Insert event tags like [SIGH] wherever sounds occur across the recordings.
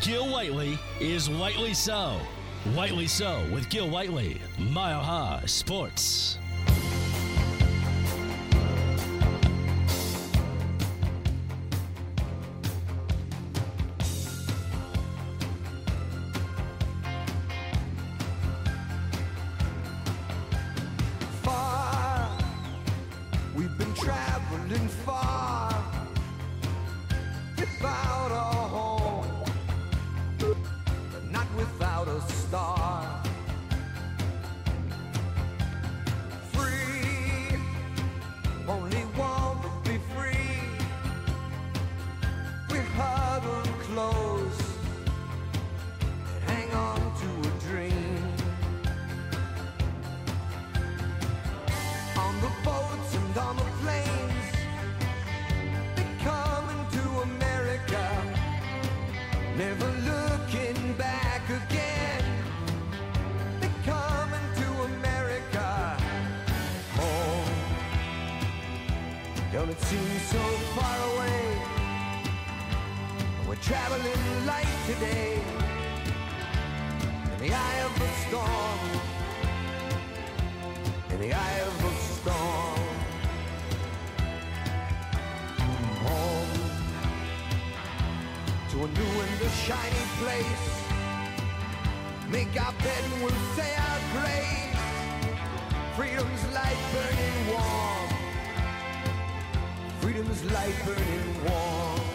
Gil Whiteley is Whiteley So. Whiteley So with Gil Whiteley, Mile High Sports. In the eye of the storm in the eye of the storm. Home to a new and a shiny place. Make our bed and we'll say our grace. Freedom's light burning warm. Freedom's light burning warm.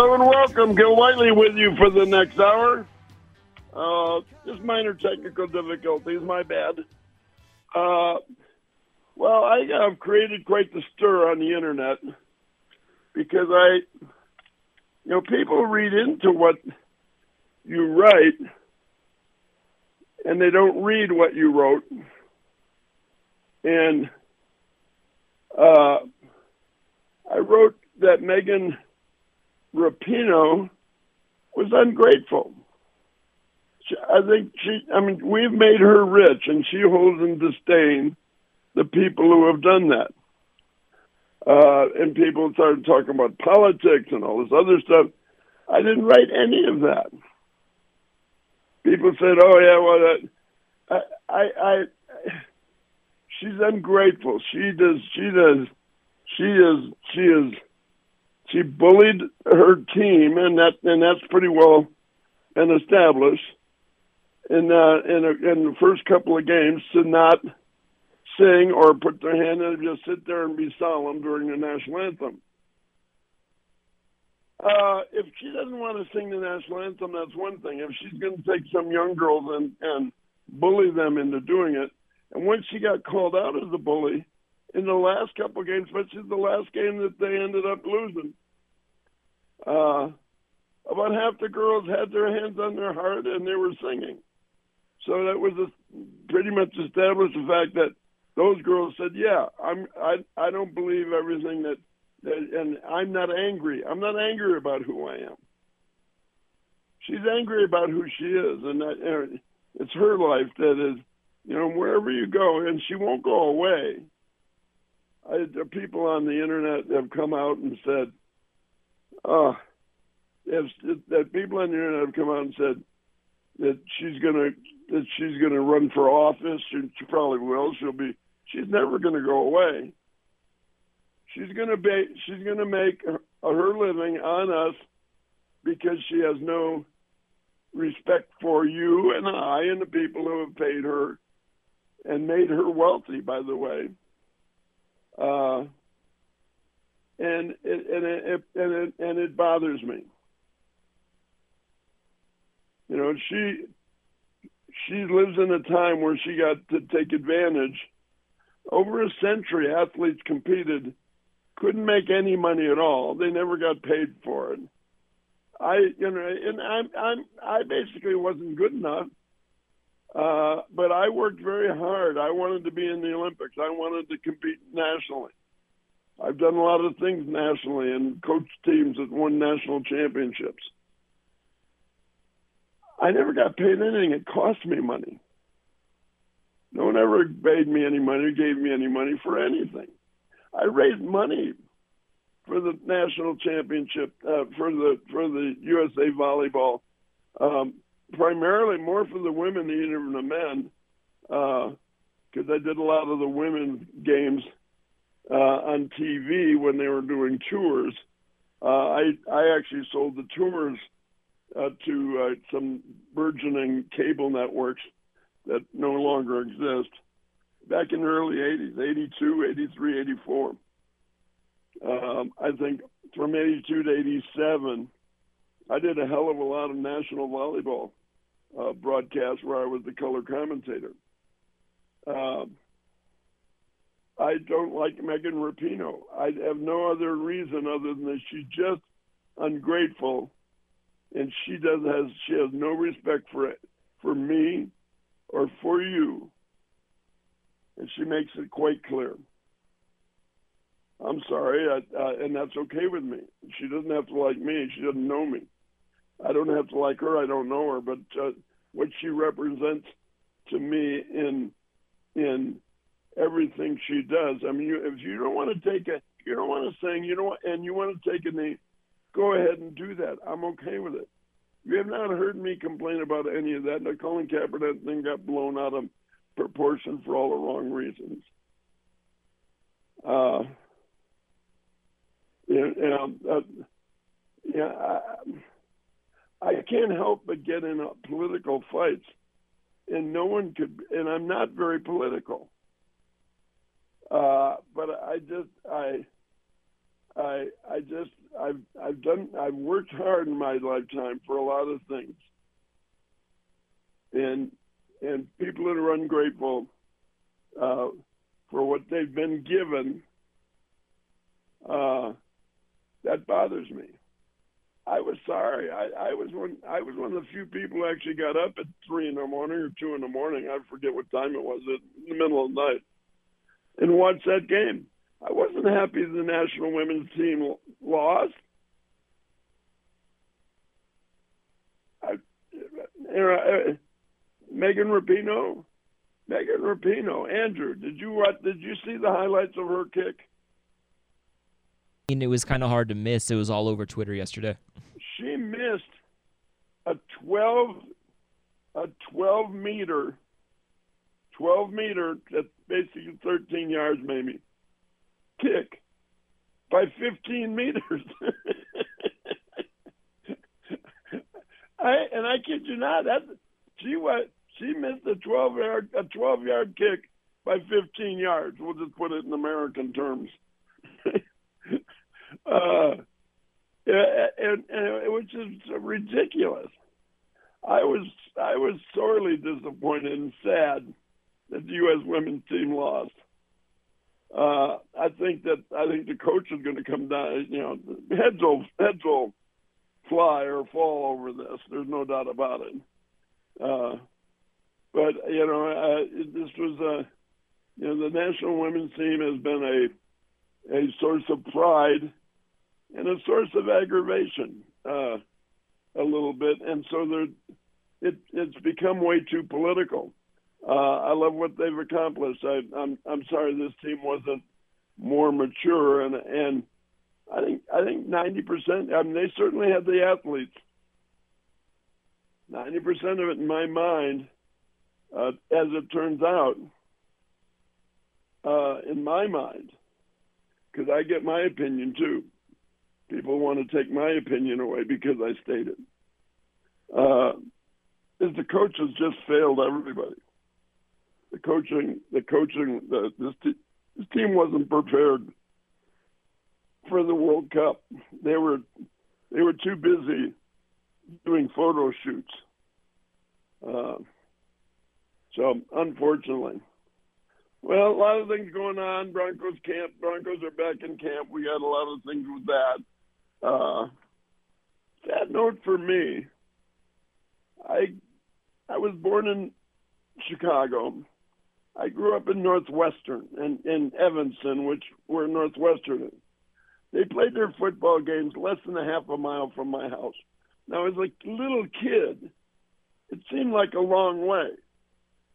Hello and welcome. Gil Whiteley with you for the next hour. Uh, just minor technical difficulties, my bad. Uh, well, I have created quite the stir on the internet because I, you know, people read into what you write and they don't read what you wrote. And uh, I wrote that Megan Rapinoe was ungrateful. She, I think she, I mean, we've made her rich and she holds in disdain the people who have done that. Uh, and people started talking about politics and all this other stuff. I didn't write any of that. People said, "Oh yeah, well, I, I, I, she's ungrateful. She does, she does, she is, she is, she bullied her team, and that, and that's pretty well been established." in uh, in, a, in the first couple of games to not sing or put their hand in and just sit there and be solemn during the national anthem. Uh, if she doesn't want to sing the national anthem, that's one thing. If she's going to take some young girls and, and bully them into doing it, and when she got called out as a bully in the last couple of games, especially the last game that they ended up losing, uh, about half the girls had their hands on their heart and they were singing. So that was a, pretty much established the fact that those girls said, "Yeah, I'm. I I don't believe everything that, that, and I'm not angry. I'm not angry about who I am. She's angry about who she is, and that and it's her life that is, you know, wherever you go, and she won't go away. I, people on the internet have come out and said, "Oh, have, that people on the internet have come out and said that she's gonna that she's gonna run for office. and she probably will. She'll be. She's never gonna go away. She's gonna be. She's gonna make her, her living on us because she has no respect for you and I and the people who have paid her and made her wealthy. By the way. Uh, and it, and it, and it, and it bothers me. You know, she she lives in a time where she got to take advantage. Over a century, athletes competed couldn't make any money at all. They never got paid for it. I, you know, and I'm, I'm, I basically wasn't good enough. Uh, but I worked very hard. I wanted to be in the Olympics. I wanted to compete nationally. I've done a lot of things nationally and coached teams that won national championships. I never got paid anything. It cost me money. No one ever paid me any money, or gave me any money for anything. I raised money for the national championship uh, for the for the USA volleyball, um, primarily more for the women than even the men, because uh, I did a lot of the women games uh, on TV when they were doing tours. Uh, I I actually sold the tours uh, to uh, some burgeoning cable networks that no longer exist back in the early 80s, 82, 83, 84. Um, I think from 82 to 87, I did a hell of a lot of national volleyball uh, broadcasts where I was the color commentator. Um, I don't like Megan Rapinoe. I have no other reason other than that she's just ungrateful, and she does has she has no respect for it, for me or for you, and she makes it quite clear. I'm sorry, I, and that's okay with me. She doesn't have to like me. She doesn't know me. I don't have to like her. I don't know her, but uh, what she represents to me in in everything she does. I mean, you, if you don't want to take a, you don't want to sing, you don't, and you want to take a knee, go ahead and do that. I'm okay with it. You have not heard me complain about any of that. The Colin Kaepernick thing got blown out of proportion for all the wrong reasons. Uh, you uh, yeah, I, I can't help but get in political fights, and no one could. And I'm not very political, uh, but I just I. I I just I've I've done I've worked hard in my lifetime for a lot of things, and and people that are ungrateful uh, for what they've been given, uh, that bothers me. I was sorry. I, I was one. I was one of the few people who actually got up at three in the morning or two in the morning. I forget what time it was. In the middle of the night, and watched that game. I wasn't happy the national women's team lost. I, you know, uh, Megan Rapinoe, Megan Rapinoe, Andrew, did you what? Did you see the highlights of her kick? It was kind of hard to miss. It was all over Twitter yesterday. She missed a 12 a 12 meter 12 meter that's basically 13 yards maybe kick by 15 meters. [LAUGHS] I and I kid you not, that she what she missed a 12 yard a 12 yard kick by 15 yards. We'll just put it in American terms. [LAUGHS] uh, and, and which is ridiculous. I was I was sorely disappointed and sad that the U.S. women's team lost. Uh, I think that I think the coach is going to come down. You know, heads will heads will fly or fall over this. There's no doubt about it. Uh, but you know, uh, this was a you know the national women's team has been a a source of pride and a source of aggravation uh, a little bit, and so it, it's become way too political. Uh, I love what they've accomplished. I, I'm I'm sorry this team wasn't more mature, and and I think I think 90 percent. I mean, they certainly had the athletes. 90 percent of it, in my mind, uh, as it turns out, uh, in my mind, because I get my opinion too people want to take my opinion away because I stated. Uh, is the coaches just failed everybody. The coaching, the coaching, the, this, this team wasn't prepared for the World Cup. They were they were too busy doing photo shoots. Uh, so unfortunately, Well, a lot of things going on. Broncos camp. Broncos are back in camp. We got a lot of things with that. Uh, sad note for me. I I was born in Chicago. I grew up in Northwestern and in Evanston, which where Northwestern is. They played their football games less than a half a mile from my house. Now, as a little kid, it seemed like a long way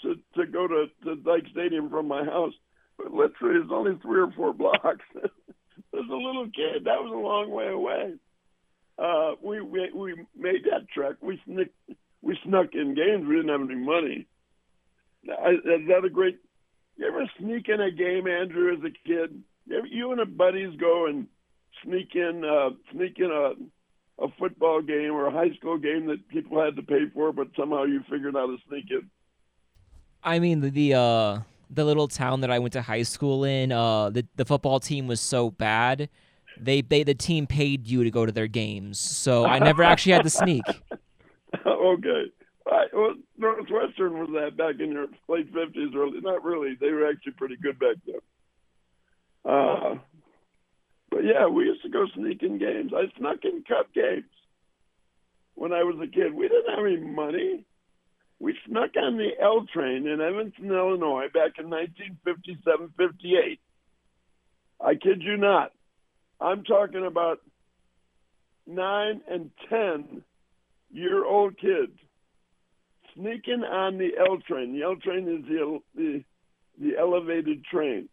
to to go to, to Dyche Stadium from my house, but literally it's only three or four [LAUGHS] blocks. [LAUGHS] As a little kid, that was a long way away. Uh, we, we we made that trek. We snuck we snuck in games. We didn't have any money. Is that a great? You ever sneak in a game, Andrew, as a kid? You and a buddies go and sneak in uh, sneak in a a football game or a high school game that people had to pay for, but somehow you figured out to sneak in. I mean the, the uh the little town that I went to high school in, uh the the football team was so bad. They they the team paid you to go to their games. So I never actually had to sneak. [LAUGHS] okay. I, well, Northwestern was that back in the late fifties, early. Not really. They were actually pretty good back then. Uh, but yeah, we used to go sneak in games. I snuck in cup games when I was a kid. We didn't have any money. We snuck on the L train in Evanston, Illinois, back in 1957 58. I kid you not. I'm talking about nine and 10 year old kids sneaking on the L train. The L train is the, the, the elevated train,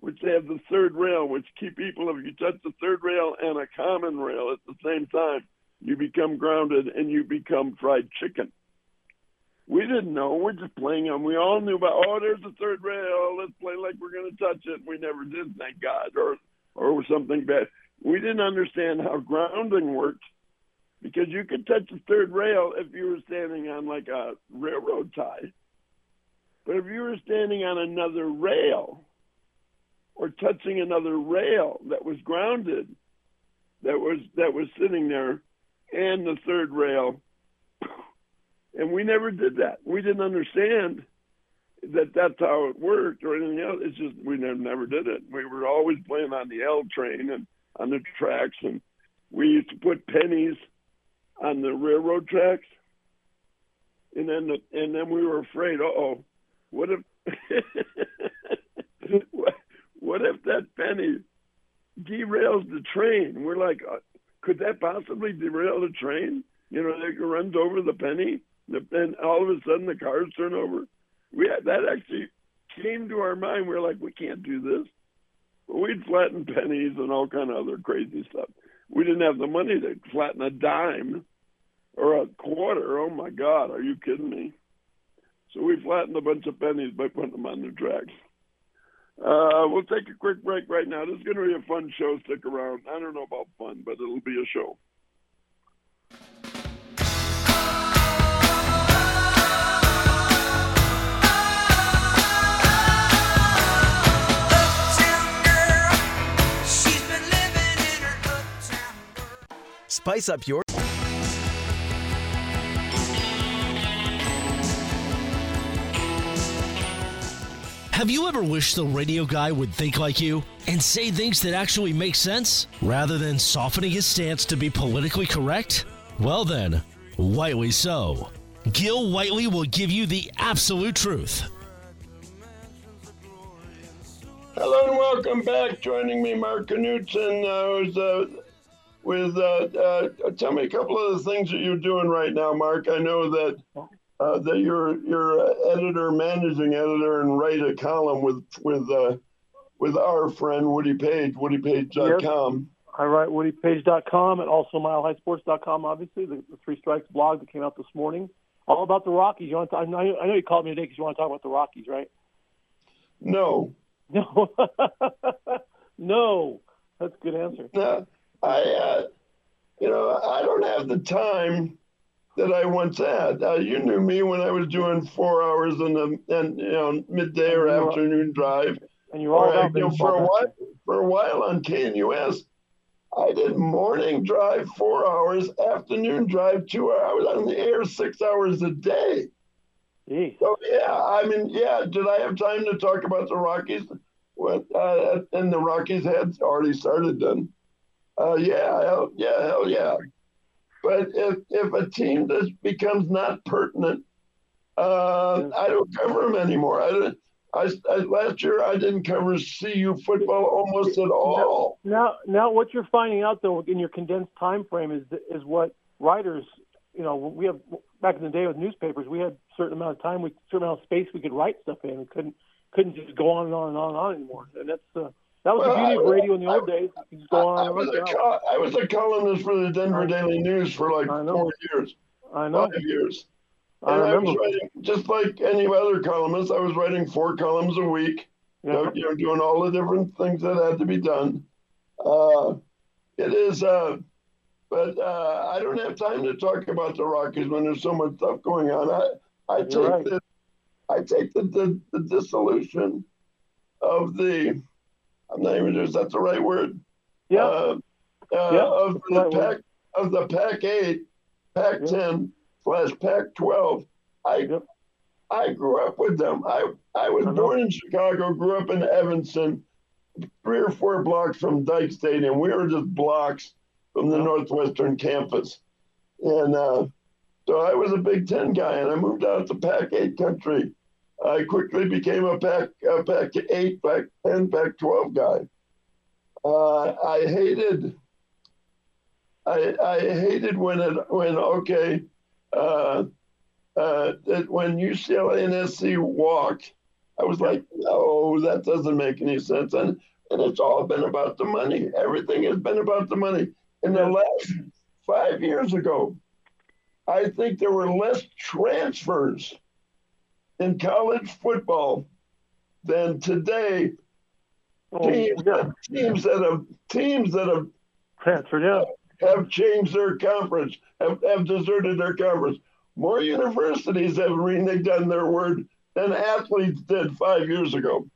which they have the third rail, which keep people, if you touch the third rail and a common rail at the same time, you become grounded and you become fried chicken. We didn't know. We're just playing them. We all knew about, oh, there's the third rail. Oh, let's play like we're going to touch it. We never did, thank God, or or something bad. We didn't understand how grounding worked because you could touch the third rail if you were standing on like a railroad tie. But if you were standing on another rail or touching another rail that was grounded, that was that was sitting there, and the third rail and we never did that. We didn't understand that that's how it worked or anything else. It's just we never never did it. We were always playing on the L train and on the tracks, and we used to put pennies on the railroad tracks, and then the, and then we were afraid. oh, what if [LAUGHS] what, what if that penny derails the train? We're like, uh, could that possibly derail the train? You know, it runs over the penny and all of a sudden the cars turn over. We had, that actually came to our mind. We are like, we can't do this. We'd flatten pennies and all kind of other crazy stuff. We didn't have the money to flatten a dime or a quarter. Oh my God, are you kidding me? So we flattened a bunch of pennies by putting them on the tracks. Uh, we'll take a quick break right now. This is going to be a fun show. Stick around. I don't know about fun, but it'll be a show. Spice up your. Have you ever wished the radio guy would think like you and say things that actually make sense rather than softening his stance to be politically correct? Well, then, Whiteley so. Gil Whiteley will give you the absolute truth. Hello and welcome back. Joining me, Mark Knudson, uh, who's uh, with uh, uh, tell me a couple of the things that you're doing right now, Mark. I know that uh, that you're you're editor, managing editor, and write a column with with uh, with our friend Woody Paige, WoodyPaige.com. Yes. I write WoodyPaige.com and also MileHighSports.com. Obviously, the, the Three Strikes blog that came out this morning, all about the Rockies. You want to talk, I know you called me today because you want to talk about the Rockies, right? No. [LAUGHS] No. [LAUGHS] no. That's a good answer. No. I, uh, you know, I don't have the time that I once had. Uh, you knew me when I was doing four hours in the and you know midday or afternoon drive. And you all you know, for a while for a while on KNUS, I did morning drive four hours, afternoon drive two hours. on the air six hours a day. Jeez. So yeah, I mean, yeah. Did I have time to talk about the Rockies? What? Uh, and the Rockies had already started then. Uh, yeah, hell, yeah, hell yeah. But if if a team that becomes not pertinent, uh, I don't cover them anymore. I don't. I, I, last year I didn't cover CU football almost at all. Now, now what you're finding out though in your condensed time frame is is what writers, you know, we have back in the day with newspapers, we had a certain amount of time, we certain amount of space we could write stuff in. We couldn't couldn't just go on and on and on and on anymore. And that's uh, that was Well, the beauty I- of radio in the old days. You could go on I was, a col- I was a columnist for the Denver Daily News for like I four years, I know. five years. I I, was writing, just like any other columnist, I was writing four columns a week, you know, you know, doing all the different things that had to be done. Uh, it is, uh, but uh, I don't have time to talk about the Rockies when there's so much stuff going on. I, I take right. the, I take the, the, the dissolution of the, I'm not even, is that the right word? Yeah. Uh, uh, Yeah, of the right pack word. of the Pac eight, Pac Yeah. ten slash Pac twelve. I Yep. I grew up with them. I I was I know. born in Chicago, grew up in Evanston, three or four blocks from Dyche Stadium. We were just blocks from the Northwestern campus, and uh, so I was a Big Ten guy, and I moved out to Pac eight country. I quickly became a Pac a Pac eight, Pac ten, Pac twelve guy. Uh, I hated. I, I hated when it when okay, uh, uh, that when UCLA and SC walked, I was like, no, that doesn't make any sense, and and it's all been about the money. Everything has been about the money. In the last five years ago, I think there were less transfers in college football than today. Oh, Teams, yeah. that, teams that have teams that have Transferred. Yeah. have changed their conference, have, have deserted their conference. More universities have reneged on their word than athletes did five years ago.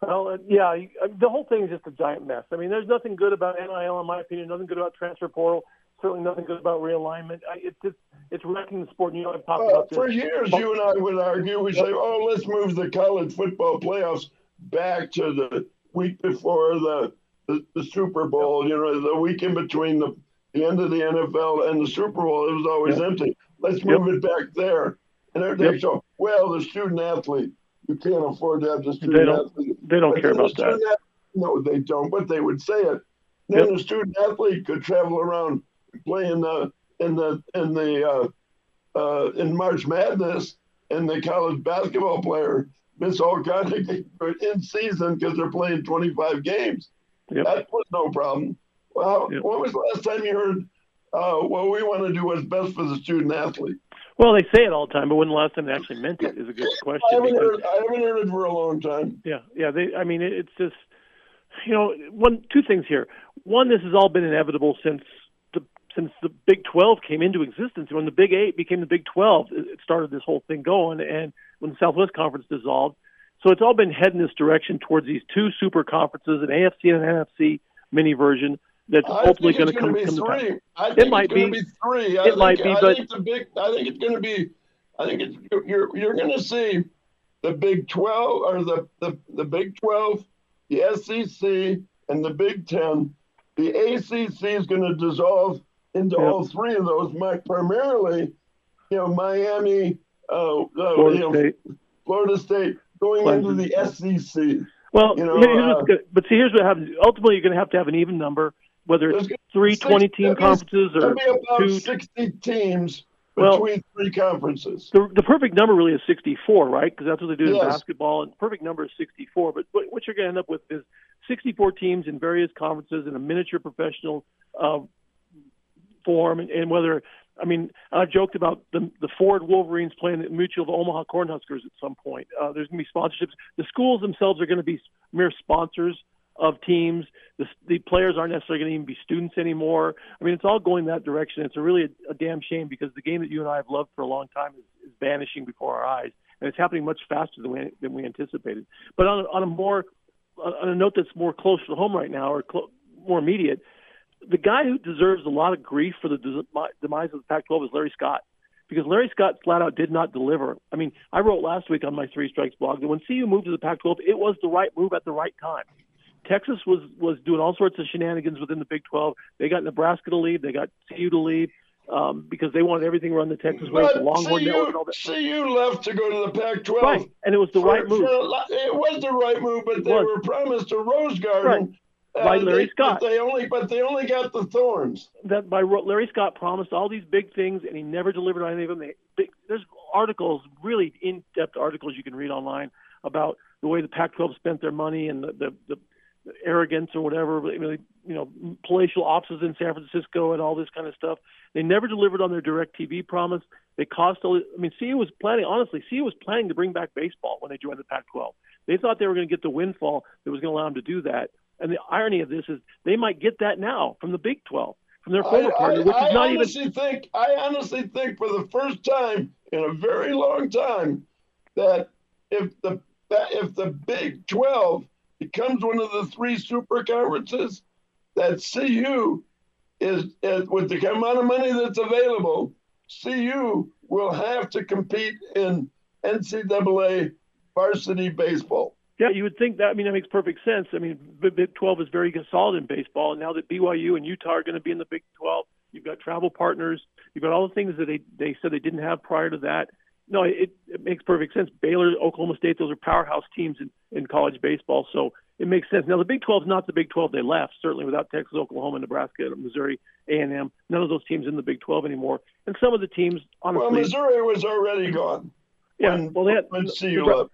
Well, uh, yeah, uh, the whole thing is just a giant mess. I mean, there's nothing good about NIL, in my opinion. Nothing good about transfer portal. Certainly nothing good about realignment. I, it's just it's wrecking the sport. And, you know, I've talked Uh, about this. for years, you and I would argue, we say, oh, let's move the college football playoffs back to the week before the, the, the Super Bowl, you know, the week in between the, the end of the NFL and the Super Bowl. It was always empty. Let's move it back there. And everything. Yep. So, well, the student athlete, you can't afford to have the student They don't. athlete. They don't But care about that. student ath- No, they don't, but they would say it. Then Yep. the student athlete could travel around, play in the in the in the uh, uh, in March Madness, and the college basketball player miss all kind of games in season because they're playing 25 games. Yep. That was no problem. Well, Yep. when was the last time you heard? Uh, what we want to do what's best for the student athlete. Well, they say it all the time, but when the last time they actually meant it is a good [LAUGHS] question. I haven't because- heard. I haven't heard it for a long time. Yeah, yeah. They, I mean, it's just, you know, one, two things here. One, this has all been inevitable since since the Big Twelve came into existence. When the Big Eight became the Big Twelve, it it started this whole thing going. And when the Southwest Conference dissolved, so it's all been heading this direction towards these two super conferences, an AFC and an NFC mini version. That's I ultimately going to come, come to pass. three. I think might be. be three. I It think, might be, I but- think it's big. I think it's going to be. I think it's you're you're going to see the Big Twelve or the the the Big Twelve, the SEC, and the Big Ten. The ACC is going to dissolve into all three of those. My, primarily, you know, Miami, uh, uh, Florida you know, State. Florida State going into the SEC. Well, you know, here- here's what's uh, good. but see, here's what happens. Ultimately, you're going to have to have an even number, whether it's three six- 20 team conferences or be about two. 60 teams Well- between three conferences. The, the perfect number really is 64, right? Because that's what they do in basketball. And the perfect number is 64. But what, what you're going to end up with is 64 teams in various conferences in a miniature professional uh, form. And, and whether, I mean, I've joked about the, the Ford Wolverines playing the Mutual of Omaha Cornhuskers at some point. Uh, there's going to be sponsorships. The schools themselves are going to be mere sponsors of teams. The, the players aren't necessarily going to even be students anymore. I mean, it's all going that direction. It's a really a, a damn shame because the game that you and I have loved for a long time is, is vanishing before our eyes, and it's happening much faster than we than we anticipated. But on on a more on a note that's more close to home right now, or clo- more immediate, the guy who deserves a lot of grief for the demise of the Pac-12 is Larry Scott. because Larry Scott flat out did not deliver. I mean, I wrote last week on my Three Strikes blog that when CU moved to the Pac-12, it was the right move at the right time. Texas was was doing all sorts of shenanigans within the Big 12. They got Nebraska to leave. They got CU to leave um, because they wanted everything run the Texas way. The Longhorn CU, Network and all that. CU left to go to the Pac-12. Right, and it was the For- right move. for it was the right move, but they were promised a Rose Garden. uh, Uh, by Larry they- Scott. But they only, but they only got the thorns. that by Larry Scott promised all these big things, and he never delivered on any of them. They, big, there's articles, really in-depth articles you can read online about the way the Pac-12 spent their money and the the, the, arrogance or whatever. You know, palatial offices in San Francisco and all this kind of stuff. They never delivered on their DirecTV promise. They cost. a- I mean, CU was planning. Honestly, CU was planning to bring back baseball when they joined the Pac-12. They thought they were going to get the windfall that was going to allow them to do that. And the irony of this is they might get that now from the Big 12, from their former I, partner, which I, is I not even honestly think, I honestly think, for the first time in a very long time, that if the that if the Big Twelve becomes one of the three super conferences, that CU is, is with the amount of money that's available, CU will have to compete in NCAA varsity baseball. Yeah, you would think that. I mean, that makes perfect sense. I mean, the Big 12 is very solid in baseball, and now that BYU and Utah are going to be in the Big 12, you've got travel partners, you've got all the things that they they said they didn't have prior to that. No, it, it makes perfect sense. Baylor, Oklahoma State, those are powerhouse teams in, in college baseball, so it makes sense. Now, the Big 12 is not the Big 12 they left. Certainly, without Texas, Oklahoma, Nebraska, Missouri, A&M, none of those teams in the Big 12 anymore. And some of the teams, honestly, Well, Missouri was already gone. yeah, when, well, they had when CU left.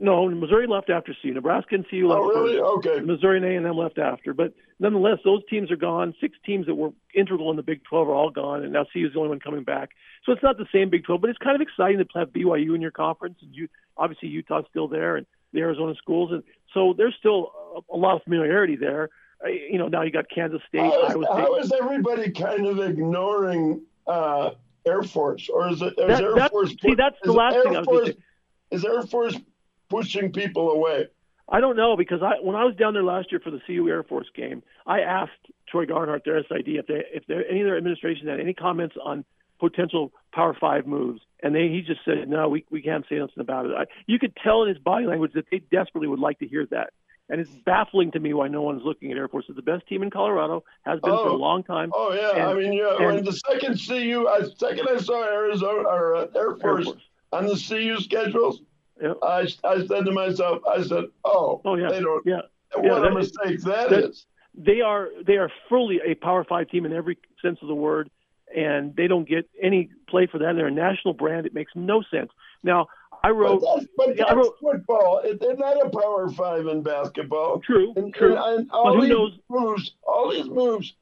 No, Missouri left after CU. Nebraska and CU left Oh, really? first. Okay. Missouri and A&M left after. But nonetheless, those teams are gone. Six teams that were integral in the Big 12 are all gone, and now CU is the only one coming back. So it's not the same Big 12, but it's kind of exciting to have BYU in your conference. And you, obviously, Utah's still there, and the Arizona schools, and so there's still a, a lot of familiarity there. Uh, You know, now you got Kansas State, How is, Iowa State. how is everybody kind of ignoring uh, Air Force, or is it is That- Air that- Force? see, that's the last Air thing I was gonna say. Is Air Force pushing people away? I don't know because I when I was down there last year for the CU Air Force game, I asked Troy Garnhart, their SID, if they if there any of their administration had any comments on potential Power Five moves, and they he just said no, we we can't say nothing about it. I, you could tell in his body language that they desperately would like to hear that, and it's baffling to me why no one's looking at Air Force. It's the best team in Colorado, has been for Oh. a long time. Oh yeah, I mean, yeah. and- when the second CU, I second I saw Arizona or uh, Air Air Force Force. on the CU schedules, Yeah. I I said to myself, I said, oh, Oh yeah, they don't. yeah. What Yeah, a mistake that that- is. they are they are fully a Power Five team in every sense of the word, and they don't get any play for that. They're a national brand. It makes no sense. Now, I But wrote that's, but Yeah, I wrote- football. They're not a power five in basketball. true, And, true. and, and all But who these knows? moves, all these moves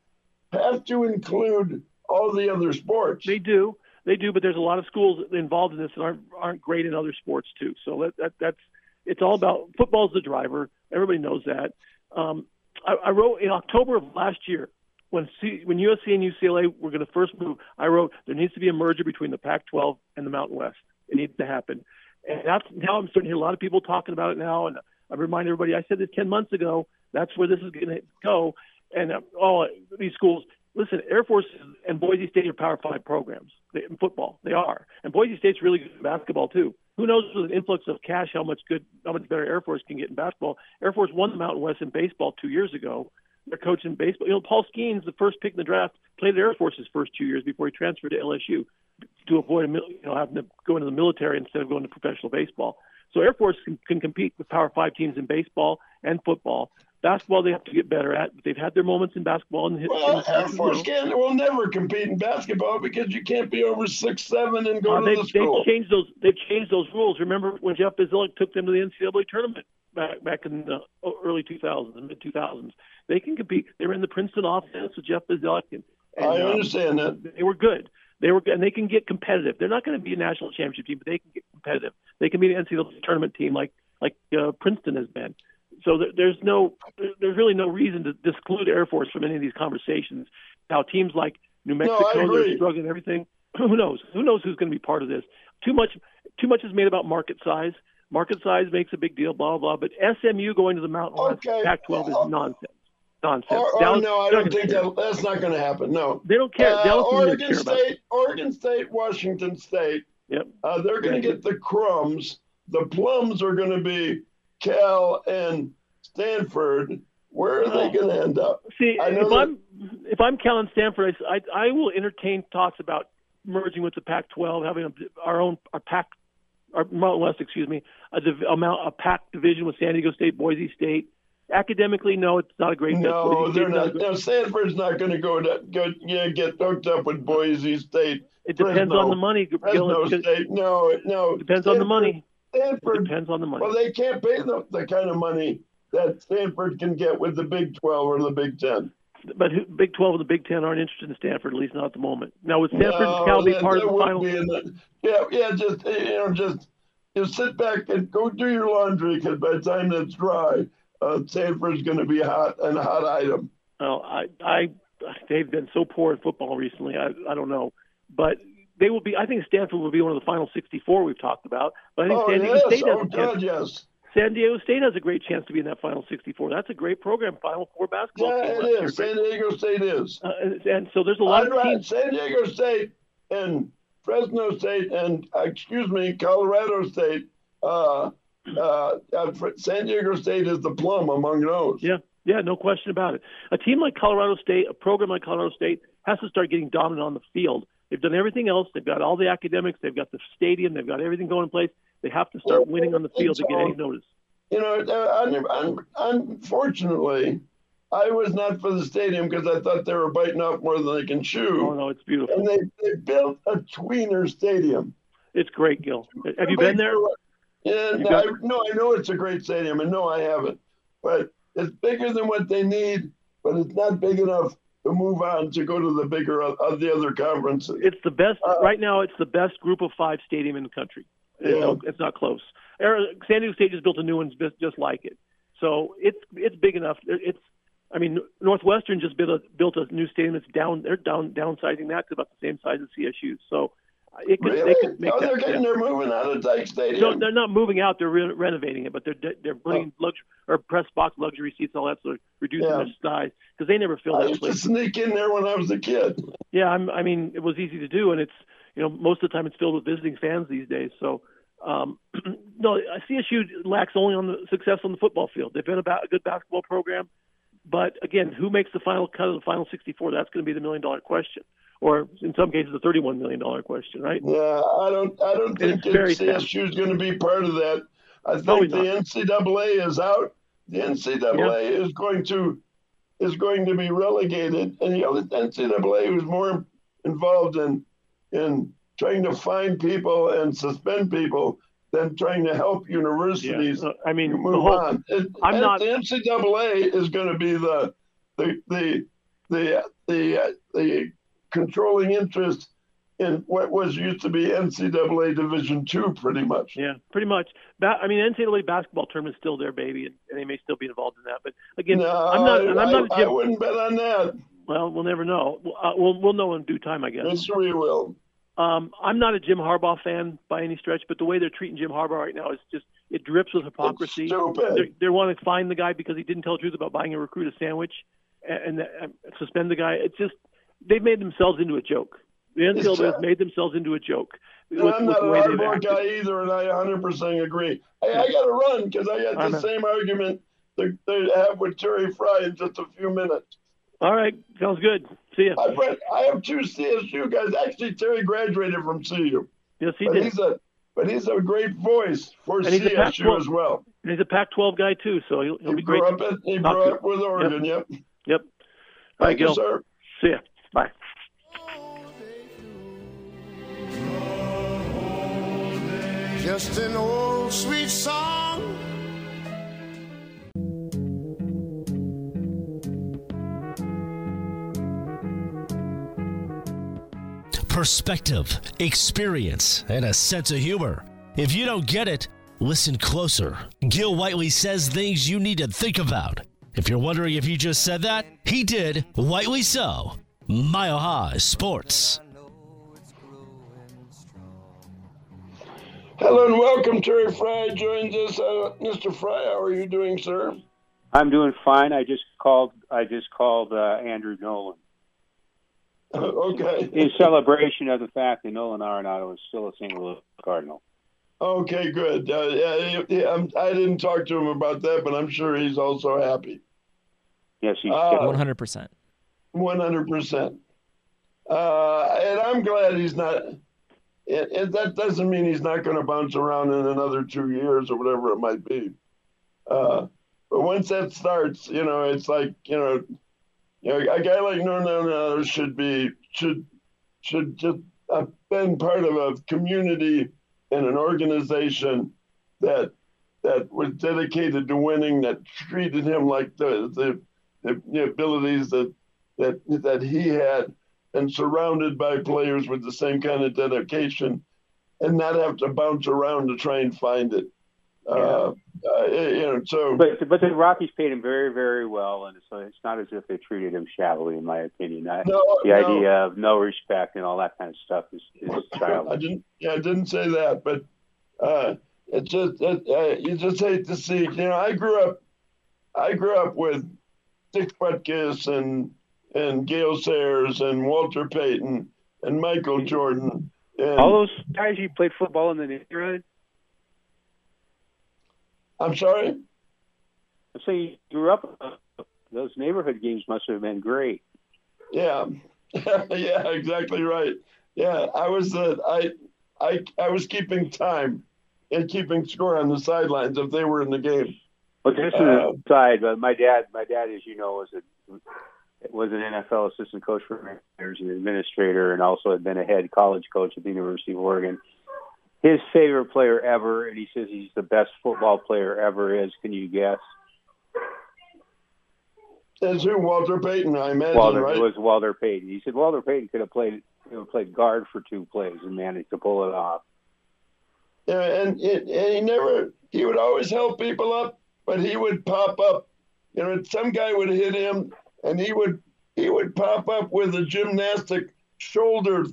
have to include all the other sports. They do, they do, but there's a lot of schools involved in this that aren't aren't great in other sports too. So that, that that's it's all about football's the driver. Everybody knows that. Um, I, I wrote in October of last year when C, when USC and UCLA were going to first move. I wrote there needs to be a merger between the Pac-12 and the Mountain West. It needs to happen, and that's now I'm starting to hear a lot of people talking about it now. And I remind everybody I said this ten months ago. That's where this is going to go. And uh, all these schools listen, Air Force and Boise State are Power Five programs in football. They are, and Boise State's really good in basketball too. Who knows with an influx of cash how much good, how much better Air Force can get in basketball? Air Force won the Mountain West in baseball two years ago. They're coaching baseball. You know, Paul Skenes, the first pick in the draft, played at Air Force his first two years before he transferred to LSU to avoid you know having to go into the military instead of going to professional baseball. So Air Force can, can compete with Power Five teams in baseball and football. Basketball they have to get better at. But they've had their moments in basketball and Well, Air Force can will never compete in basketball because you can't be over six seven and go Uh, to they've, the school. they've changed those. They've changed those rules. Remember when Jeff Bzdelik took them to the NCAA tournament back back in the early 2000s, and mid 2000s? They can compete. They were in the Princeton offense with Jeff Bzdelik, and, and I um, understand that. they were good. They were, and they can get competitive. They're not going to be a national championship team, but they can get competitive. They can be an NCAA tournament team like like uh, Princeton has been. So there, there's no, there's really no reason to disclude Air Force from any of these conversations. Now teams like New Mexico, they're struggling and everything. [CLEARS THROAT] Who knows? Who knows who's going to be part of this? Too much, too much is made about market size. Market size makes a big deal, blah blah. blah. But SMU going to the Mountain West Okay. Pac-12 is Oh. nonsense. nonsense. Or, or Dallas, no, I don't think that that's not going to happen. No. They don't care. Uh, Oregon State, Oregon State, Washington State. Yep. Uh, they're going to get the crumbs. The plums are going to be Cal and Stanford. Where are they Oh. going to end up? See, I know if that- I'm if I'm Cal and Stanford, I, I, I will entertain talks about merging with the Pac-12, having a, our own our Pac, our Mountain West, excuse me, a div, amount a Pac division with San Diego State, Boise State. Academically, no, it's not a great. No, they're not. a good- No, Stanford's not going to go to go yeah, get hooked up with Boise State. It depends Fresno. on the money. Gil. Fresno It State. No, no. depends on the Stanford- It depends on the money. Well, they can't pay the, the kind of money that Stanford can get with the Big 12 or the Big 10. But who- Big 12 and the Big 10 aren't interested in Stanford, at least not at the moment. Now, would Stanford and Cal be part of the final? the- yeah, yeah, just you know, just just sit back and go do your laundry because by the time it's dry, uh, Stanford's going to be hot and a hot item. Oh, I, I, they've been so poor in football recently. I, I don't know, but they will be. I think Stanford will be one of the final 64 we've talked about. But I think Oh San Diego yes, State has oh a chance. God, yes. San Diego State has a great chance to be in that final 64. That's a great program, Final Four basketball. Yeah, team it last San Diego State is. Uh, and, and so there's a lot I'd of teams. San Diego State and Fresno State and uh, excuse me, Colorado State. Uh, uh, uh, San Diego State is the plum among those. Yeah, yeah, no question about it. A team like Colorado State, a program like Colorado State, has to start getting dominant on the field. They've done everything else. They've got all the academics. They've got the stadium. They've got everything going in place. They have to start winning on the field to get any notice. You know, uh, un, un, unfortunately, I was not for the stadium because I thought they were biting off more than they can chew. Oh no, it's beautiful. And they, they built a tweener stadium. It's great, Gil. Have you been there? No, I, no, I know it's a great stadium, and no, I haven't. But it's bigger than what they need, but it's not big enough move on to go to the bigger of, of the other conferences. It's the best Uh, right now. It's the best Group of Five stadium in the country. It's, Yeah. no- it's not close. San Diego State just built a new one just, like it, so it's it's big enough. It's I mean Northwestern just built a built a new stadium. It's down they're down downsizing that to about the same size as CSU. So uh, it could Really? they could make oh, they're getting, yeah. they're moving out of Dyche Stadium. No, they're not moving out. They're re- renovating it, but they're they're putting luxury or press box luxury seats, all that, so they're reducing Yeah. their size because they never fill I that used to sneak in there when I was a kid. Yeah, I'm, I mean, it was easy to do, and it's you know most of the time it's filled with visiting fans these days. So um, [CLEARS THROAT] no, CSU lacks only on the success on the football field. They've been about a good basketball program, but again, who makes the final cut of the final 64? That's going to be the million dollar question, or in some cases, the 31 million dollar question, right? Yeah, I don't. I don't think CSU is going to be part of that. I Probably think the NCAA is out. The NCAA is going to is going to be relegated, and you know the NCAA was more involved in in trying to find people and suspend people than trying to help universities Uh, I mean, move whole, on. It, I'm not- The NCAA is going to be the the the the the, uh, the controlling interest in what was used to be NCAA Division Two, pretty much. Yeah, pretty much. Ba- I mean, NCAA basketball tournament is still their baby, and, and they may still be involved in that. But again, No, I'm not. and I'm not I, Jim. wouldn't bet on that. well, we'll never know. We'll, uh, we'll we'll know in due time, I guess. Yes, we will. Um, I'm not a Jim Harbaugh fan by any stretch, but the way they're treating Jim Harbaugh right now is just it drips with hypocrisy. They they want to find the guy because he didn't tell the truth about buying a recruit a sandwich, and, and uh, suspend the guy. It's just they've made themselves into a joke. The NCAA has uh, made themselves into a joke. With- I'm not a way they've hardball acted. guy either, and I 100% agree. Hey, I got to run because I got the same argument to, to have with Terry Frei in just a few minutes. All right, sounds good. See ya. I, I have two CSU guys. Actually, Terry graduated from CU. Yes, he but did. he's a but he's a great voice for And CSU Pac-12 as well. And he's a Pac-12 guy too, so he'll, he'll He be great. grew up at he talk grew to. up with Oregon. Yep. Yep. All right, Thank you, Gil. sir. See ya. Bye. Just an old sweet song. Perspective, experience, and a sense of humor. If you don't get it, listen closer. Gil Whiteley says things you need to think about. If you're wondering if he just said that, he did. Whiteley so. Mile High Sports. Hello and welcome. Terry Frei joins us. Uh, Mr. Frei, how are you doing, sir? I'm doing fine. I just called. I just called uh, Andrew Nolan [LAUGHS] okay. in celebration of the fact that Nolan Arenado is still a St. Louis Cardinal. Okay, good. Uh, yeah, yeah, I'm, didn't talk to him about that, but I'm sure he's also happy. Yes, he's Uh. One hundred percent. One hundred percent. Uh, And I'm glad he's not. It, it, that doesn't mean he's not going to bounce around in another two years or whatever it might be. Uh, but once that starts, you know, it's like you know, you know, a guy like Norman should be should should just have been part of a community and an organization that that was dedicated to winning, that treated him like the the, the, the abilities that that that he had, and surrounded by players with the same kind of dedication, and not have to bounce around to try and find it. Uh, uh, you know, so But but the Rockies paid him very very well, and so it's not as if they treated him shabbily, in my opinion. I, no, the no. idea of no respect and all that kind of stuff is, is I childish. didn't. Yeah, I didn't say that, but uh, it just it, uh, you just hate to see. You know, I grew up. I grew up with Dick Butkus and and Gale Sayers and Walter Payton and Michael Jordan. And, All those guys you played football in the neighborhood. I'm sorry. So you grew up. Those neighborhood games must have been great. Yeah, [LAUGHS] yeah, exactly right. Yeah, I was uh, I I I was keeping time and keeping score on the sidelines if they were in the game. This is Uh, an aside. But my dad, my dad, as you know, was a was an NFL assistant coach for years, an administrator, and also had been a head college coach at the University of Oregon. His favorite player ever, and he says he's the best football player ever. Is can you guess? Is who Walter Payton, I imagine, Walter right? it was Walter Payton. He said Walter Payton could have played could have played guard for two plays and managed to pull it off. Yeah, and, it, and he never he would always help people up, but he would pop up. You know, some guy would hit him, and he would he would pop up with a gymnastic shoulder.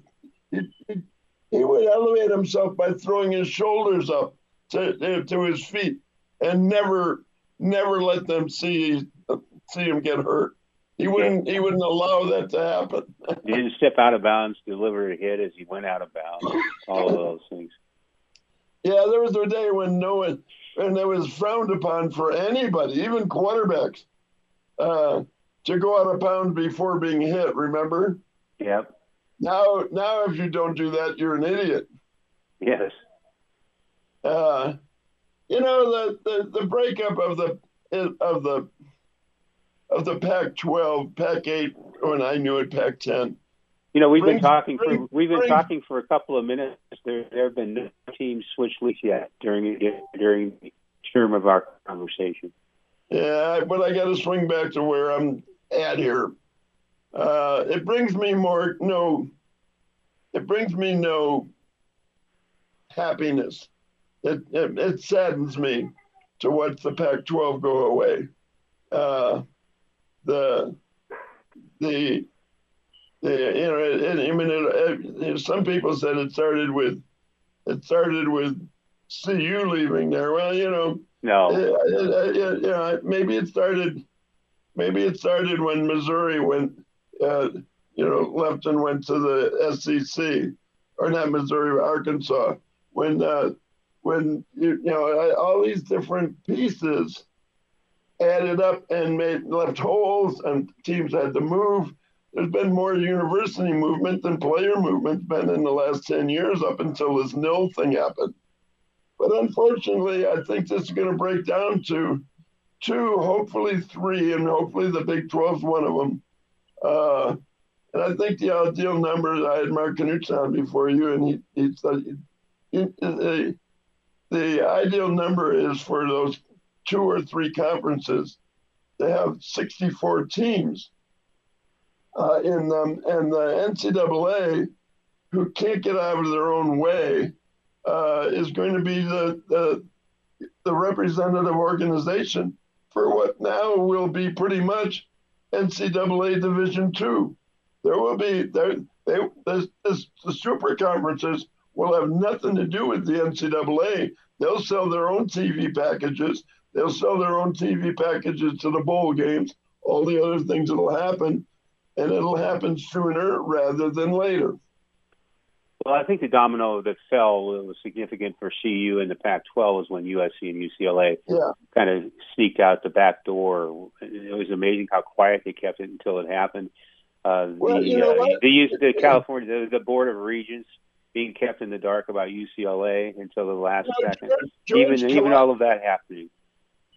He, he, he would elevate himself by throwing his shoulders up to to his feet, and never never let them see see him get hurt. He wouldn't he wouldn't allow that to happen. He didn't step out of bounds, deliver a hit as he went out of bounds. All of those things. Yeah, there was a day when no one, and it was frowned upon for anybody, even quarterbacks, uh, to go out of bounds before being hit. Remember? Yep. Now, now, if you don't do that, you're an idiot. Yes. Uh, you know the, the the breakup of the of the of the Pac-12, Pac-8, when I knew it, Pac-10. You know, we've Bring- been talking for we've been bring- talking for a couple of minutes. There there have been no teams switch leagues yet during during the term of our conversation. Yeah, but I got to swing back to where I'm at here. Uh, it brings me more no. It brings me no happiness. It it, it saddens me to watch the Pac-12 go away. Uh, the the the you know it, it, I mean it, it, some people said it started with it started with CU leaving there. Well, you know. No. Yeah, yeah, yeah, yeah, maybe it started. Maybe it started when Missouri went, uh, you know, left and went to the SEC, or not Missouri, Arkansas. When, uh, when you, you know, all these different pieces added up and made left holes, and teams had to move. There's been more university movement than player movement been in the last ten years, up until this nil thing happened. But unfortunately, I think this is going to break down to two, hopefully three, and hopefully the Big 12 is one of them. Uh, and I think the ideal number, I had Mark Knudson on before you, and he, he said he, the, the ideal number is for those two or three conferences to have 64 teams uh, in them, and the NCAA, who can't get out of their own way, uh, is going to be the, the the representative organization for what now will be pretty much NCAA Division Two. There will be there they this, this the super conferences will have nothing to do with the NCAA. They'll sell their own TV packages. They'll sell their own TV packages to the bowl games. All the other things that'll happen, and it'll happen sooner rather than later. Well, I think the domino that fell that was significant for CU in the Pac-12 was when USC and UCLA Yeah. kind of sneaked out the back door. It was amazing how quiet they kept it until it happened. Uh, Well, the, you know uh, the, use- the California, the, the Board of Regents being kept in the dark about UCLA until the last George- second. George even even all of that happening.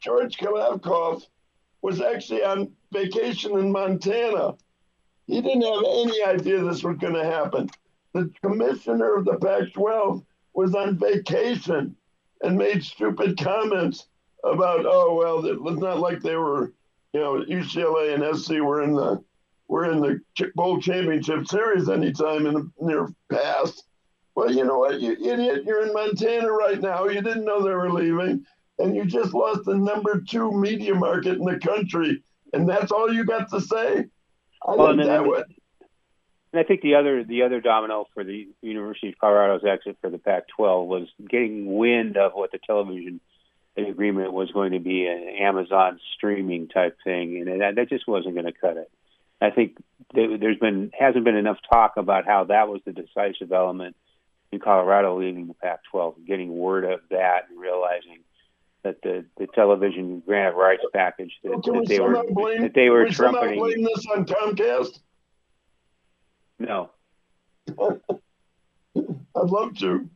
George Kliavkoff was actually on vacation in Montana. He didn't have any idea this was going to happen. The commissioner of the Pac 12 was on vacation and made stupid comments about, oh, well, it was not like they were, you know, UCLA and SC were in the were in the bowl championship series anytime in the near past. Well, you know what, you idiot, you're in Montana right now. You didn't know they were leaving and you just lost the number two media market in the country, and that's all you got to say. I Well, think that would. And I think the other the other domino for the University of Colorado's exit for the Pac-12 was getting wind of what the television agreement was going to be an Amazon streaming type thing, and that, that just wasn't going to cut it. I think there- there's been hasn't been enough talk about how that was the decisive element in Colorado leaving the Pac-12, getting word of that and realizing that the, the television grant rights package that, that we they were that they were can we somehow trumpeting. blame this on Comcast? No, [LAUGHS] I'd love to.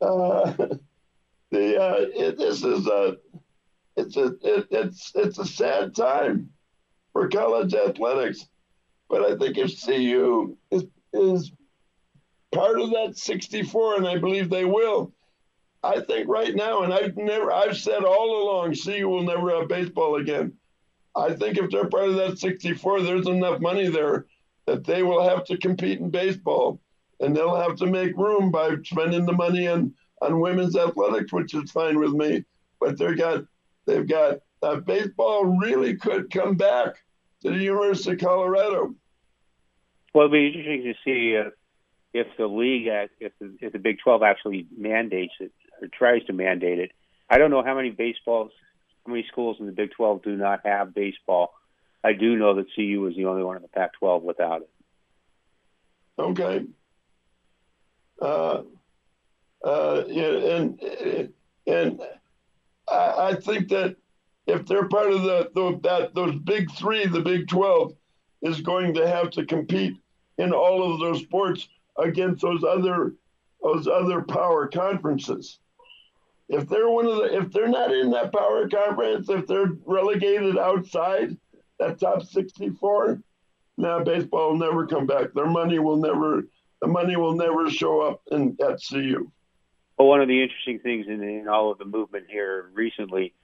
Uh, [LAUGHS] the uh, it, this is a it's a it, it's it's a sad time for college athletics, but I think if CU is is part of that 64, and I believe they will. I think right now, and I've never I've said all along, CU will never have baseball again. I think if they're part of that 64, there's enough money there that they will have to compete in baseball and they'll have to make room by spending the money on on women's athletics, which is fine with me. But they've got they've got uh, baseball really could come back to the University of Colorado. Well, it'll be interesting to see if, if the league, if the, if the Big 12 actually mandates it or tries to mandate it. I don't know how many baseballs, how many schools in the Big 12 do not have baseball. I do know that CU was the only one in the Pac-12 without it. Okay. Uh, uh, yeah, and and I, I think that if they're part of the, the that those big three, the Big Twelve is going to have to compete in all of those sports against those other those other power conferences. If they're one of the if they're not in that power conference, if they're relegated outside that top sixty four, now baseball will never come back. Their money will never the money will never show up in at CU. Well, one of the interesting things in, in all of the movement here recently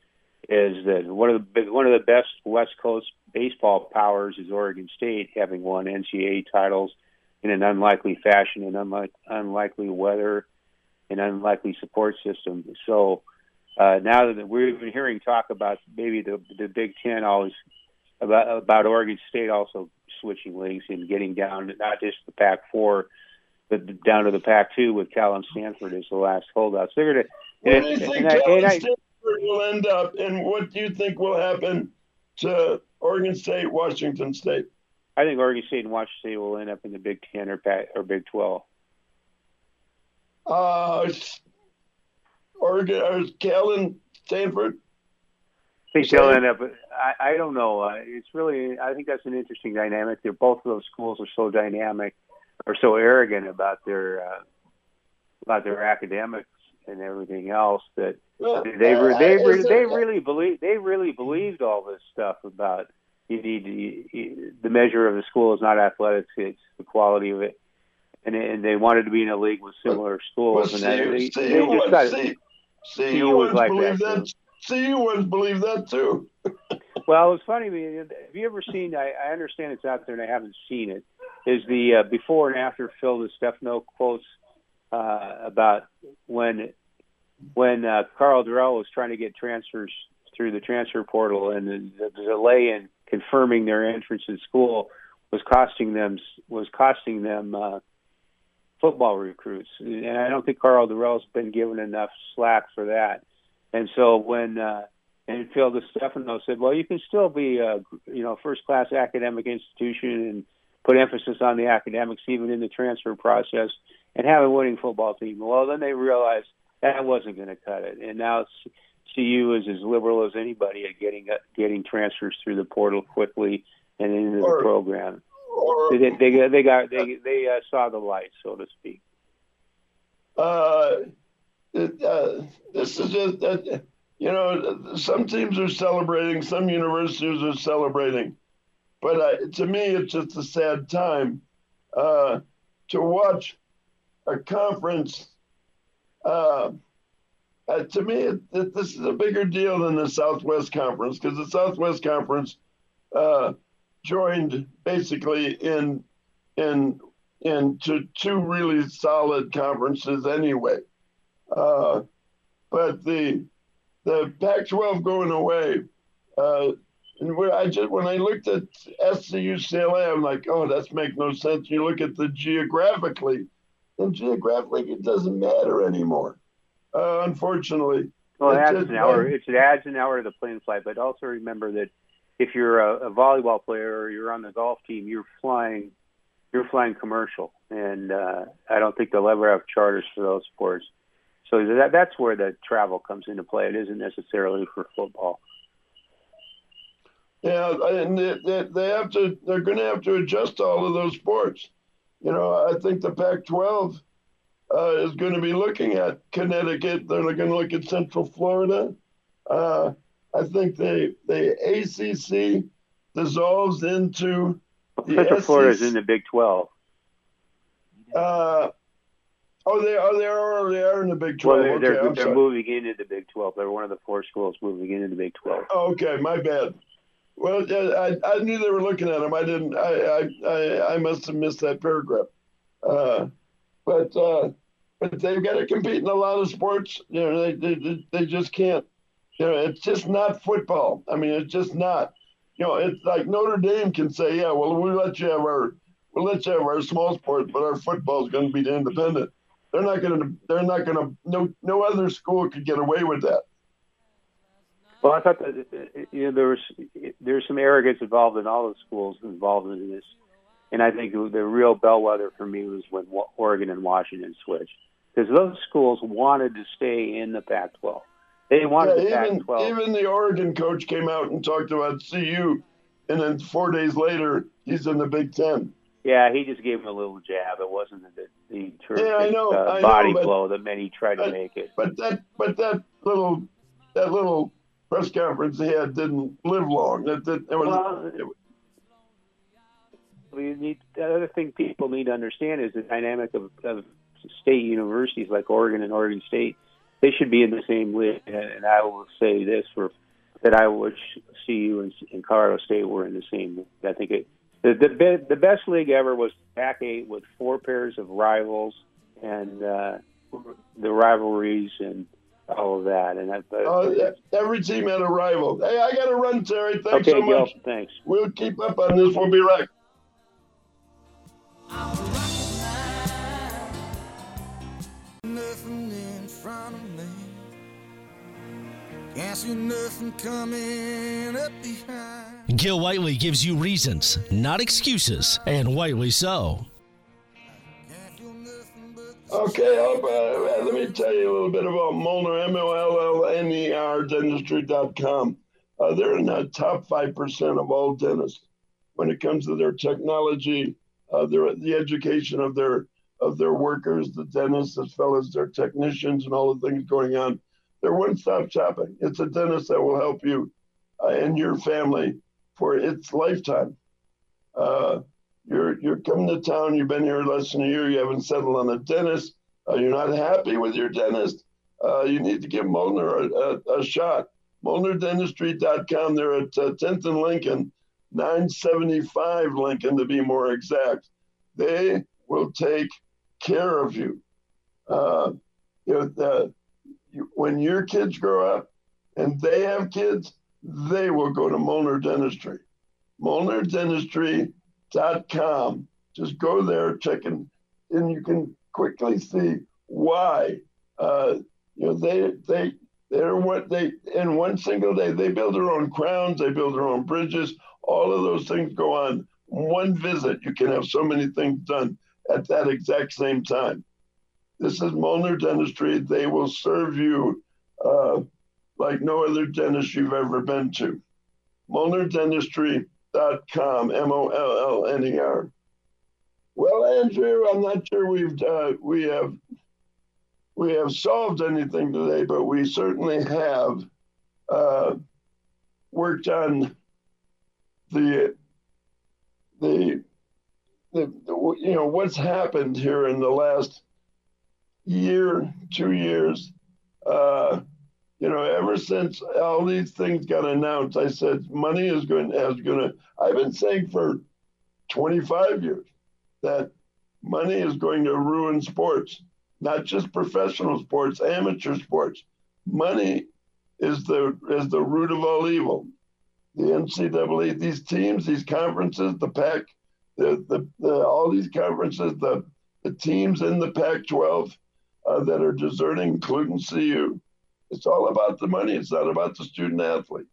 is that one of the one of the best West Coast baseball powers is Oregon State, having won NCAA titles in an unlikely fashion, in unlike, unlikely weather, an unlikely support system. So uh, now that we've been hearing talk about maybe the the Big Ten always about about Oregon State also switching leagues and getting down to not just the Pac four, but down to the Pac two with Cal and Stanford as the last holdouts. They're gonna. Where and- do you think and Cal and I- Stanford will end up, and what do you think will happen to Oregon State, Washington State? I think Oregon State and Washington State will end up in the Big Ten or Pac, or Big Twelve. Uh, Oregon, or Cal and Stanford. I think they'll end up. I, I don't know. Uh, it's really. I think that's an interesting dynamic. They're both of those schools are so dynamic, or so arrogant about their uh, about their academics and everything else that Well, they uh, were they were, it- they really believe they really believed all this stuff about you need to, you, the measure of the school is not athletics it's the quality of it and and they wanted to be in a league with similar Well, schools and then they, CU, they just ones, got C- CU CU was like believe that, that. CU ones believe that too. [LAUGHS] Well, it's funny. Have you ever seen? I, I understand it's out there, and I haven't seen it. Is the uh, before and after Phil DiStefano quotes uh, about when when uh, Karl Dorrell was trying to get transfers through the transfer portal, and the, the delay in confirming their entrance in school was costing them was costing them uh, football recruits, and I don't think Karl Dorrell's been given enough slack for that. And so when uh, and Phil DiStefano said, "Well, you can still be a you know first class academic institution and put emphasis on the academics even in the transfer process and have a winning football team." Well, then they realized that wasn't going to cut it, and now CU is as liberal as anybody at getting getting transfers through the portal quickly and into or, the program. Or, they, they, they got they they uh, saw the light, so to speak. Uh, uh, this is just uh, you know some teams are celebrating, some universities are celebrating, but uh, to me it's just a sad time uh, to watch a conference. Uh, uh, to me, it, it, this is a bigger deal than the Southwest Conference because the Southwest Conference joined basically in in into two really solid conferences anyway. Uh, but the the Pac-12 going away, uh, and when I just when I looked at SC UCLA, I'm like, oh, that's make no sense. You look at the geographically, and geographically it doesn't matter anymore. Uh, unfortunately. Well, it adds an hour. It adds an hour to the plane flight, but also remember that if you're a, a volleyball player or you're on the golf team, you're flying you're flying commercial, and uh, I don't think they'll ever have charters for those sports. So that that's where the travel comes into play. It isn't necessarily for football. Yeah, and they, they have to. They're going to have to adjust all of those sports. You know, I think the Pac-12 uh, is going to be looking at Connecticut. They're going to look at Central Florida. Uh, I think the the ACC dissolves into the Central Florida is in the Big Twelve. Uh, oh, they are. They are. They are in the Big Twelve. Well, they're, okay, they're, they're moving into the Big Twelve. They're one of the four schools moving into the Big Twelve. Oh, okay, my bad. Well, I, I knew they were looking at them. I didn't. I I I, I must have missed that paragraph. Uh, but uh, but they've got to compete in a lot of sports. You know, they they, they just can't. You know, it's just not football. I mean, it's just not. You know, it's like Notre Dame can say, yeah, well, we let you have our we'll let you have our small sports, but our football is going to be independent. They're not going to. They're not going to. No, no other school could get away with that. Well, I thought that you know there was there's some arrogance involved in all the schools involved in this, and I think the real bellwether for me was when Oregon and Washington switched because those schools wanted to stay in the Pac-12. They wanted yeah, the even, Pac-12. Even the Oregon coach came out and talked about CU, and then four days later, he's in the Big Ten. Yeah, he just gave him a little jab. It wasn't the, the terrific yeah, I know, uh, I body know, but, blow that many tried to make it. But that, but that little, that little press conference he had didn't live long. That, that it was, well, it, we need the other thing people need to understand is the dynamic of, of state universities like Oregon and Oregon State, they should be in the same league. And I will say this for that I wish CU and, and Colorado State were in the same. League. I think it the the, the best league ever was Pac eight with four pairs of rivals and uh, the rivalries and all of that. And that, uh, every team had a rival. Hey, I got to run, Terry. Thanks okay, so much. Gil, thanks. We'll keep up on this. We'll be right. Can't see nothing coming up behind. Gil Whiteley gives you reasons, not excuses, and Whiteley so. Okay, uh, let me tell you a little bit about Mollner, M-O-L-L-N-E-R, dentistry.com. Uh, they're in the top 5% of all dentists when it comes to their technology, uh, their, the education of their of their workers, the dentists, as well as their technicians and all the things going on they're one-stop shopping. It's a dentist that will help you uh, and your family for its lifetime. Uh, you're you're coming to town. You've been here less than a year. You haven't settled on a dentist. Uh, you're not happy with your dentist. Uh, you need to give Mollner a, a, a shot. MollnerDentistry.com. They're at 10th uh, and Lincoln, 975 Lincoln to be more exact. They will take care of you. Uh, you know, the, when your kids grow up and they have kids, they will go to Mollner Dentistry. MollnerDentistry.com. Just go there, check and, and you can quickly see why. Uh, you know, they they They're what they in one single day they build their own crowns, they build their own bridges. All of those things go on one visit. You can have so many things done at that exact same time. This is Mollner Dentistry. They will serve you uh, like no other dentist you've ever been to. MollnerDentistry.com, M O L L N E R. Well, Andrew, I'm not sure we've uh, we have we have solved anything today, but we certainly have uh, worked on the, the the you know what's happened here in the last year, two years. Uh, you know, ever since all these things got announced, I said money is going is going to. I've been saying for 25 years that money is going to ruin sports, not just professional sports, amateur sports. Money is the is the root of all evil. The NCAA, these teams, these conferences, the Pac, the, the, the all these conferences, the the teams in the Pac-12 uh, that are deserting, including CU. It's all about the money. It's not about the student athlete.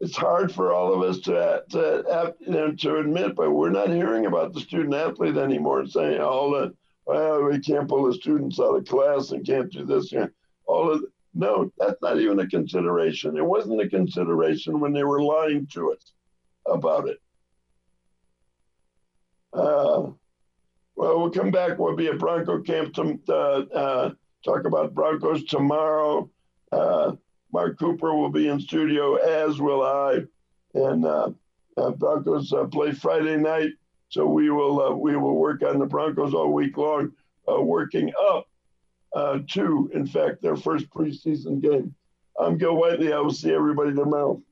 It's hard for all of us to, to to admit, but we're not hearing about the student athlete anymore. Saying all the well, we can't pull the students out of class and can't do this. All of no, that's not even a consideration. It wasn't a consideration when they were lying to us about it. Uh, well, we'll come back. We'll be at Bronco camp to uh, uh, talk about Broncos tomorrow. Uh, Mark Cooper will be in studio, as will I. And uh, uh, Broncos uh, play Friday night, so we will we will work on the Broncos all week long, working up to, in fact, their first preseason game. I'm Gil Whiteley. I will see everybody tomorrow.